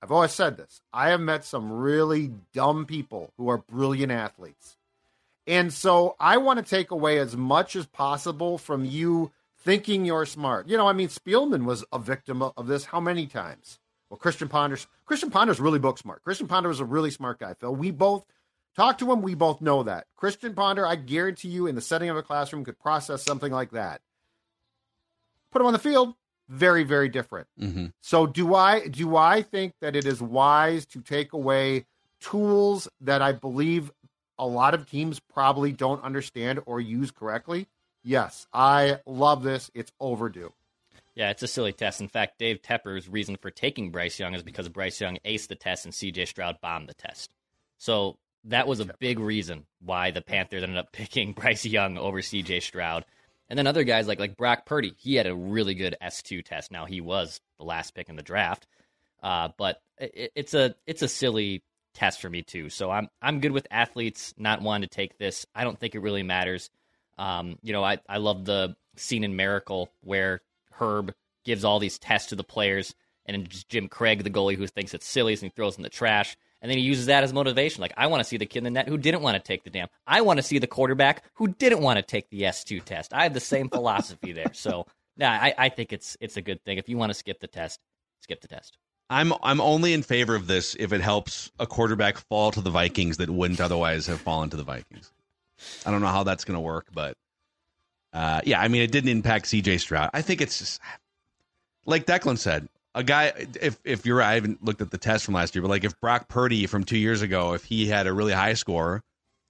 I've always said this. I have met some really dumb people who are brilliant athletes. And so I want to take away as much as possible from you thinking you're smart. You know, I mean, Spielman was a victim of this how many times? Well, Christian Ponder's Christian Ponder's really book smart. Christian Ponder was a really smart guy, Phil. We both talk to him. We both know that. Christian Ponder, I guarantee you, in the setting of a classroom, could process something like that. Put him on the field, very, very different. Mm-hmm. So do I do I think that it is wise to take away tools that I believe a lot of teams probably don't understand or use correctly? Yes, I love this. It's overdue. Yeah, it's a silly test. In fact, Dave Tepper's reason for taking Bryce Young is because Bryce Young aced the test and CJ Stroud bombed the test. So that was a big reason why the Panthers ended up picking Bryce Young over CJ Stroud. And then other guys like like Brock Purdy, he had a really good S2 test. Now he was the last pick in the draft. Uh, but it, it's a it's a silly test for me too. So I'm I'm good with athletes not wanting to take this. I don't think it really matters. Um, you know, I, I love the scene in Miracle where Herb gives all these tests to the players, and then just Jim Craig, the goalie, who thinks it's silly, and he throws in the trash. And then he uses that as motivation. Like, I want to see the kid in the net who didn't want to take the damn. I want to see the quarterback who didn't want to take the S2 test. I have the same philosophy there. So, yeah, I, I think it's it's a good thing. If you want to skip the test, skip the test. I'm I'm only in favor of this if it helps a quarterback fall to the Vikings that wouldn't otherwise have fallen to the Vikings. I don't know how that's going to work, but uh, yeah, I mean, it didn't impact C.J. Stroud. I think it's just like Declan said. A guy, if if you're, I haven't looked at the test from last year, but like if Brock Purdy from two years ago, if he had a really high score,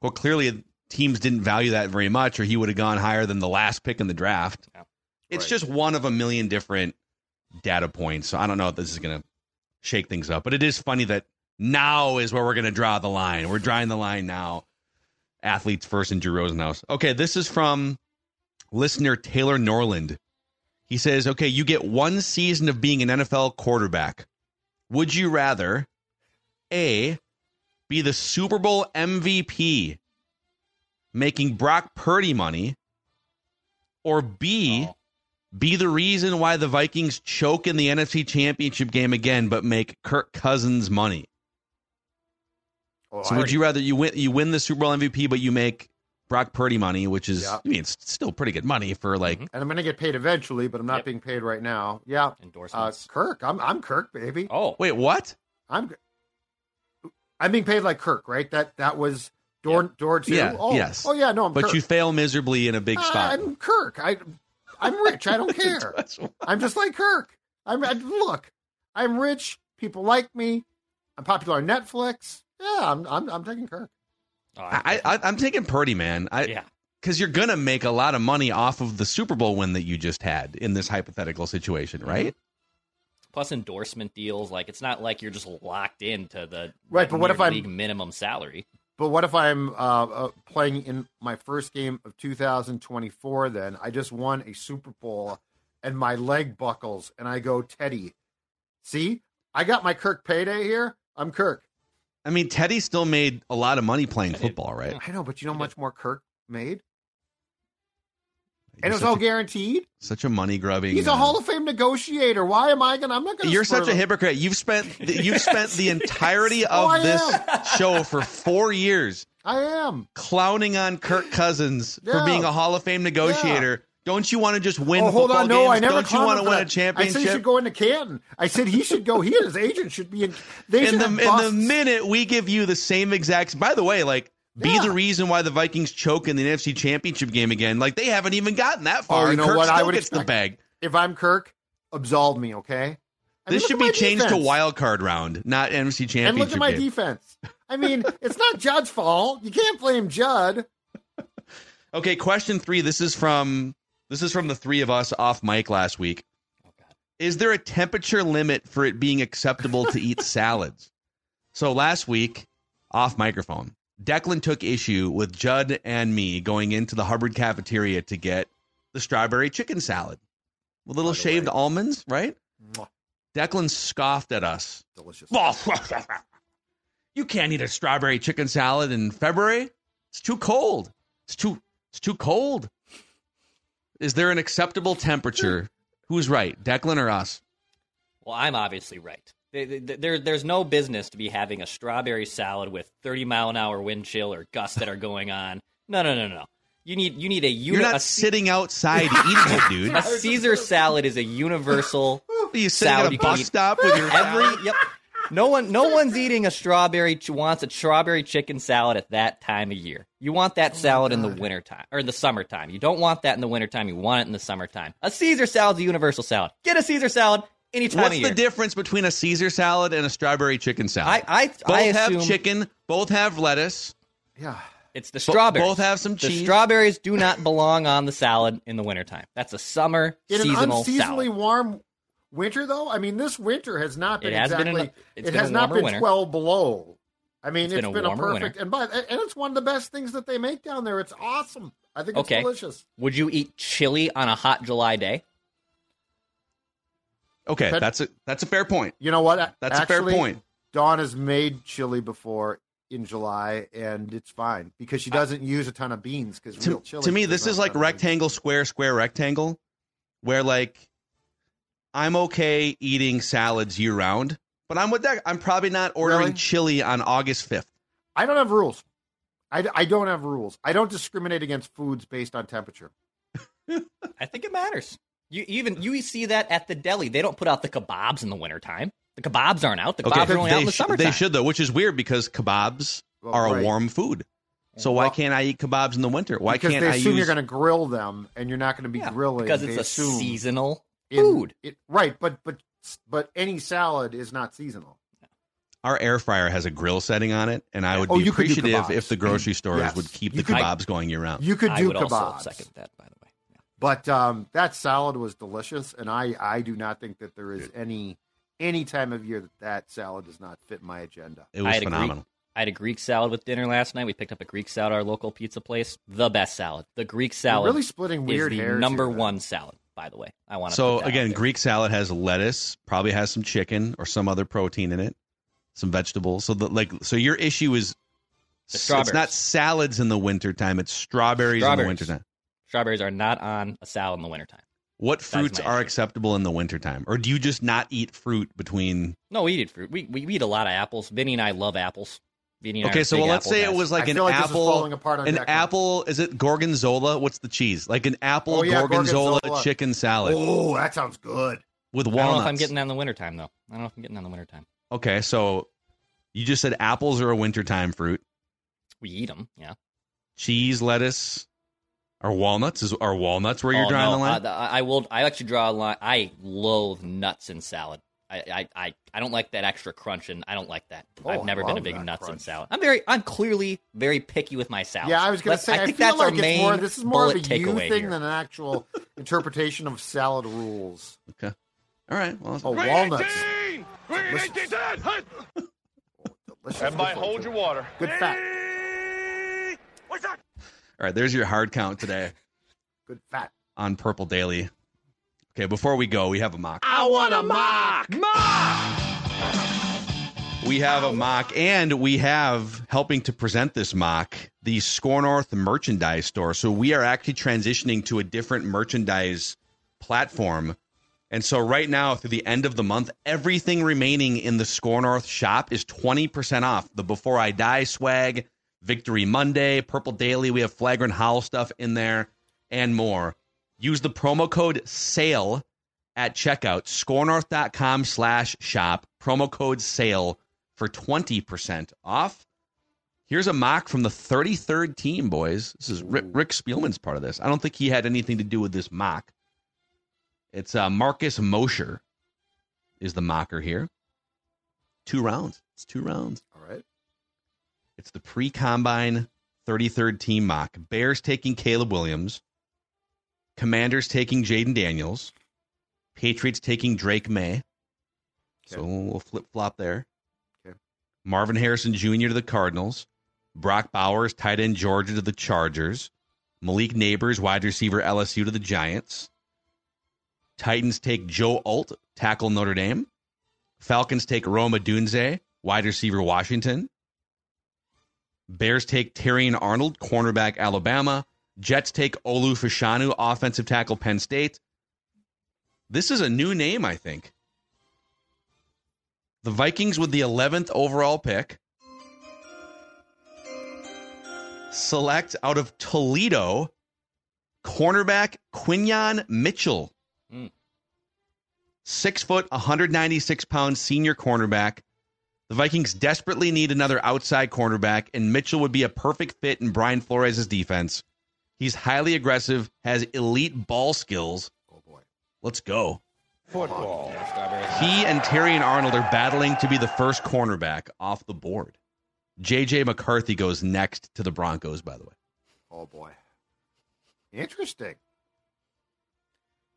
well, clearly teams didn't value that very much, or he would have gone higher than the last pick in the draft. Yeah. It's Right. just one of a million different data points. So I don't know if this is going to shake things up, but it is funny that now is where we're going to draw the line. We're drawing the line now. Athletes first and Drew Rosenhaus. Okay, this is from listener Taylor Norland. He says, okay, you get one season of being an NFL quarterback. Would you rather A, be the Super Bowl MVP, making Brock Purdy money, or B, oh. be the reason why the Vikings choke in the NFC Championship game again, but make Kirk Cousins money? Oh, So would you rather you win you win the Super Bowl MVP, but you make Brock Purdy money, which is Yeah. I mean it's still pretty good money for like and I'm going to get paid eventually, but I'm not Yep. being paid right now. Yeah, uh, Endorsements. Kirk. I'm I'm Kirk, baby. oh, wait what? I'm I'm being paid like Kirk, right? That that was door door two. Yeah, oh, yes. Oh yeah, no, I'm But Kirk. you fail miserably in a big spot. I'm Kirk. I I'm rich. I don't care. I'm just like Kirk. I'm I, look. I'm rich. People like me. I'm popular on Netflix. Yeah, I'm I'm, I'm taking Kirk. Oh, I, I I'm taking Purdy, man. I yeah. because you're gonna make a lot of money off of the Super Bowl win that you just had in this hypothetical situation, Mm-hmm. right? Plus endorsement deals. Like it's not like you're just locked into the Right, but what near if I'm- minimum salary? But what if I'm uh, uh, playing in my first game of 2024? Then I just won a Super Bowl, and my leg buckles, and I go Teddy. See, I got my Kirk payday here. I'm Kirk. I mean, Teddy still made a lot of money playing football, right? I know, but you know how much more Kirk made, and it was all a, guaranteed. such a money grubbing. He's a uh, Hall of Fame negotiator. Why am I gonna? I'm not gonna. You're spur such a hypocrite. You've spent you've spent the entirety Oh, of I this show for four years I am. clowning on Kirk Cousins for being a Hall of Fame negotiator. Don't you want to just win oh, hold football on. No, games? I never. Don't you want to win a championship? I said he should go into Canton. I said he should go. He and his agent should be in. They in the in the minute we give you the same exact. By the way, like be Yeah. the reason why the Vikings choke in the NFC Championship game again. Like they haven't even gotten that oh, far. Oh, you know Kirk what? I would gets the bag. If I'm Kirk, absolve me, okay? I This look should be changed to defense. wild card round, not NFC Championship. And look at my game. defense. I mean, it's not Judd's fault. You can't blame Judd. Okay, question three. This is from this is from the three of us off mic last week. Oh, is there a temperature limit for it being acceptable to eat salads? So last week, off microphone, Declan took issue with Judd and me going into the Hubbard cafeteria to get the strawberry chicken salad with little shaved almonds, right? Mwah. Declan scoffed at us. Delicious. You can't eat a strawberry chicken salad in February. It's too cold. It's too it's too cold. Is there an acceptable temperature? Who's right, Declan or us? Well, I'm obviously right. There- There, there- there's no business to be having a strawberry salad with 30 mile an hour wind chill or gusts that are going on. No, no, no, no. You need you need a You're not sitting outside eating it, dude. a Caesar salad is a universal Are you sitting salad at a bus stop with your every yep. No one no one's eating a strawberry wants a strawberry chicken salad at that time of year. You want that oh salad in the wintertime or in the summertime. You don't want that in the wintertime. You want it in the summertime. A Caesar salad's a universal salad. Get a Caesar salad any time What's of the difference between a Caesar salad and a strawberry chicken salad? I I, both I have assume chicken. Both have lettuce. Yeah. It's the strawberries. both have some The cheese. strawberries do not belong on the salad in the wintertime. That's a summer In an seasonal unseasonably salad. warm winter, though, I mean, this winter has not been It has been exactly. an- it's it been has a not been winter. 12 below. I mean, It's it's been a been a warmer perfect, winter. and by and it's one of the best things that they make down there. It's awesome. I think it's Okay. delicious. Would you eat chili on a hot July day? Okay, But- that's a that's a fair point. You know what? That's a fair point. Dawn has made chili before in July, and it's fine because she doesn't use a ton of beans. Because to, real chili to me this is like have a ton of beans. rectangle square square rectangle where like i'm okay eating salads year round but i'm with that i'm probably not ordering Really? chili on august 5th I don't have rules. I, I don't have rules. I don't discriminate against foods based on temperature. I think it matters. You even you see that at the deli. They don't put out the kebabs in the wintertime. The kebabs aren't out. The kebabs Okay, are only out in the sh- summertime. they should though, which is weird because kebabs Well, are right. a warm food. So why Well- can't I eat kebabs in the winter? Why because can't they I assume use? you're going to grill them, and you're not going to be grilling because it's a assume seasonal in- food. it- right? But but but any salad is not seasonal. Our air fryer has a grill setting on it, and I would Oh, be you could do appreciative if the grocery stores Yes. would keep You the could- kebabs going year round. You could I do would kebabs. also second that, by the way. But um, that salad was delicious, and I I do not think that there is any any time of year that that salad does not fit my agenda. It I was had a Greek- phenomenal. I had a Greek salad with dinner last night. We picked up a Greek salad at our local pizza place. The best salad. The Greek salad. really splitting weird is the hairs number here, one salad. By the way, I want to. So put that out again. Greek salad has lettuce, probably has some chicken or some other protein in it, some vegetables. So the like, so your issue is it's not salads in the wintertime, It's strawberries, in the Strawberries. wintertime. Strawberries are not on a salad in the wintertime. What That's fruits are issue. acceptable in the wintertime? Or do you just not eat fruit between No, we eat fruit. We, we eat a lot of apples. Vinny and I love apples. Vinny and Okay, so well, let's say guys. it was like I an feel like this is apple, falling apart on an deck now. apple. Is it gorgonzola? What's the cheese? Like an apple Oh, yeah, gorgonzola, gorgonzola. chicken salad Oh, that sounds good. with I don't know walnuts. if I'm getting that in the wintertime though. I don't know if I'm getting that in the wintertime. Okay, so you just said apples are a wintertime fruit. We eat them. Yeah. Cheese, lettuce, or walnuts is are walnuts where you're Oh, drawing no, the line. uh, I will. I actually draw a line. I loathe nuts in salad. I, I, I, I don't like that extra crunch, and I don't like that. Oh, I've never been a big that nuts in crunch. salad. I'm very, I'm clearly very picky with my salad. Yeah, I was going to say. I, think feel that's like our it's main more. This is more of a you thing here. than an actual interpretation of salad rules. okay, all right. Well, Oh, Green walnuts. 18! Green 18, 10! Delicious. Everybody Good hold your water. Good fat. What's that? all right. There's your hard count today Good fat. on Purple Daily. Okay, before we go, we have a mock. I want a mock! Mock. We have a mock, and we have helping to present this mock the Score North merchandise store. So we are actually transitioning to a different merchandise platform. And so right now, through the end of the month, everything remaining in the Score North shop is 20% off. The Before I Die swag, Victory Monday, Purple Daily, we have Flagrant Howl stuff in there, and more. Use the promo code SALE at checkout, scorenorth.com slash shop, promo code SALE for 20% off. Here's a mock from the 33rd team, boys. This is Rick, Rick Spielman's part of this. I don't think he had anything to do with this mock. It's uh, Marcus Mosher is the mocker here. Two rounds. It's two rounds. All right. It's the pre combine 33rd team mock. Bears taking Caleb Williams. Commanders taking Jayden Daniels. Patriots taking Drake Maye. So we'll flip flop there. Okay. Marvin Harrison Jr. to the Cardinals. Brock Bowers, tight end Georgia to the Chargers. Malik Nabers, wide receiver LSU to the Giants. Titans take Joe Alt, tackle Notre Dame. Falcons take Rome Odunze, wide receiver Washington. Bears take Terrion Arnold, cornerback Alabama. Jets take Olu Fashanu, offensive tackle Penn State. This is a new name, I think. The Vikings with the 11th overall pick select out of Toledo cornerback Quinyon Mitchell. Mm. Six foot, 196 pound senior cornerback. The Vikings desperately need another outside cornerback, and Mitchell would be a perfect fit in Brian Flores' defense. He's highly aggressive, has elite ball skills. Oh boy. Let's go. Football. He and Terrion Arnold are battling to be the first cornerback off the board. JJ McCarthy goes next to the Broncos, by the way. Oh boy. Interesting.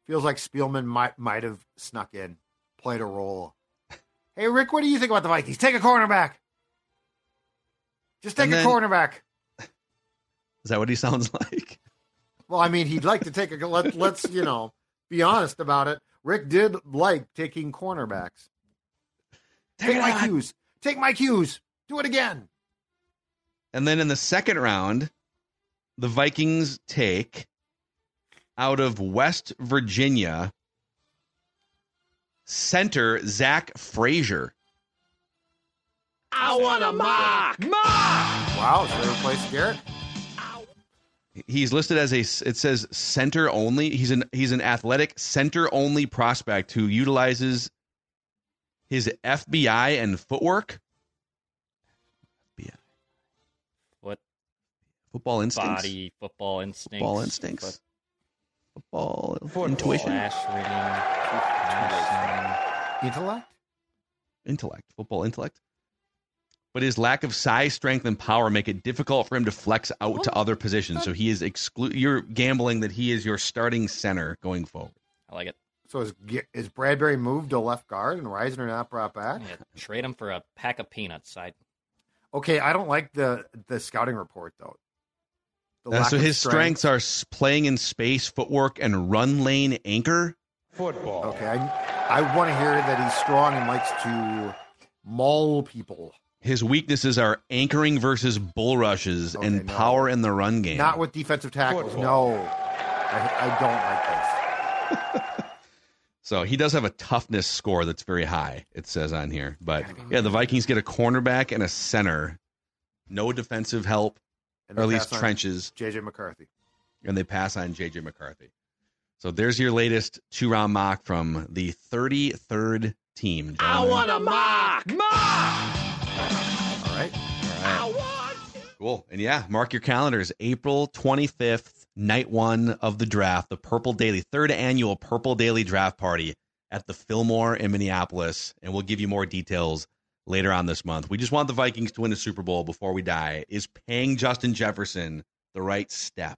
Feels like Spielman might might have snuck in, played a role. Hey Rick, what do you think about the Vikings? Take a cornerback. Just take And a then- cornerback. Is that what he sounds like? Well, I mean, he'd like to take a let, let's, you know, be honest about it. Rick did like taking cornerbacks. Take my cues. Take my cues. Do it again. And then in the second round, the Vikings take out of West Virginia center Zach Frazier. I want a mock! Mock! Wow, should they replace Garrett? He's listed as a. It says center only. He's an he's an athletic center only prospect who utilizes his FBI and footwork. What? Football instincts. Body, football instincts. Football instincts. Football, Football. intuition. Flash reading. Intellect? intellect, football intellect. But his lack of size, strength, and power make it difficult for him to flex out to other positions. So he is exclu- You're gambling that he is your starting center going forward. I like it. So is is Bradbury moved to left guard and Risner not brought back? Yeah, trade him for a pack of peanuts. I Okay, I don't like the the scouting report though. Uh, so his strength. strengths are playing in space, footwork, and run lane anchor. Football. Okay, I, I want to hear that he's strong and likes to maul people. His weaknesses are anchoring versus bull rushes Okay, and no. power in the run game. Not with defensive tackles. Football. No, I, I don't like this. So he does have a toughness score that's very high, it says on here. But yeah, the Vikings get a cornerback and a center. No defensive help, And or at least trenches, JJ McCarthy. and they pass on JJ McCarthy. So there's your latest two round mock from the 33rd team. I want a mock. mock. All right. All right. Cool. And yeah, mark your calendars. April 25th, night one of the draft, the Purple Daily, third annual Purple Daily draft party at the Fillmore in Minneapolis. And we'll give you more details later on this month. We just want the Vikings to win a Super Bowl before we die. Is paying Justin Jefferson the right step?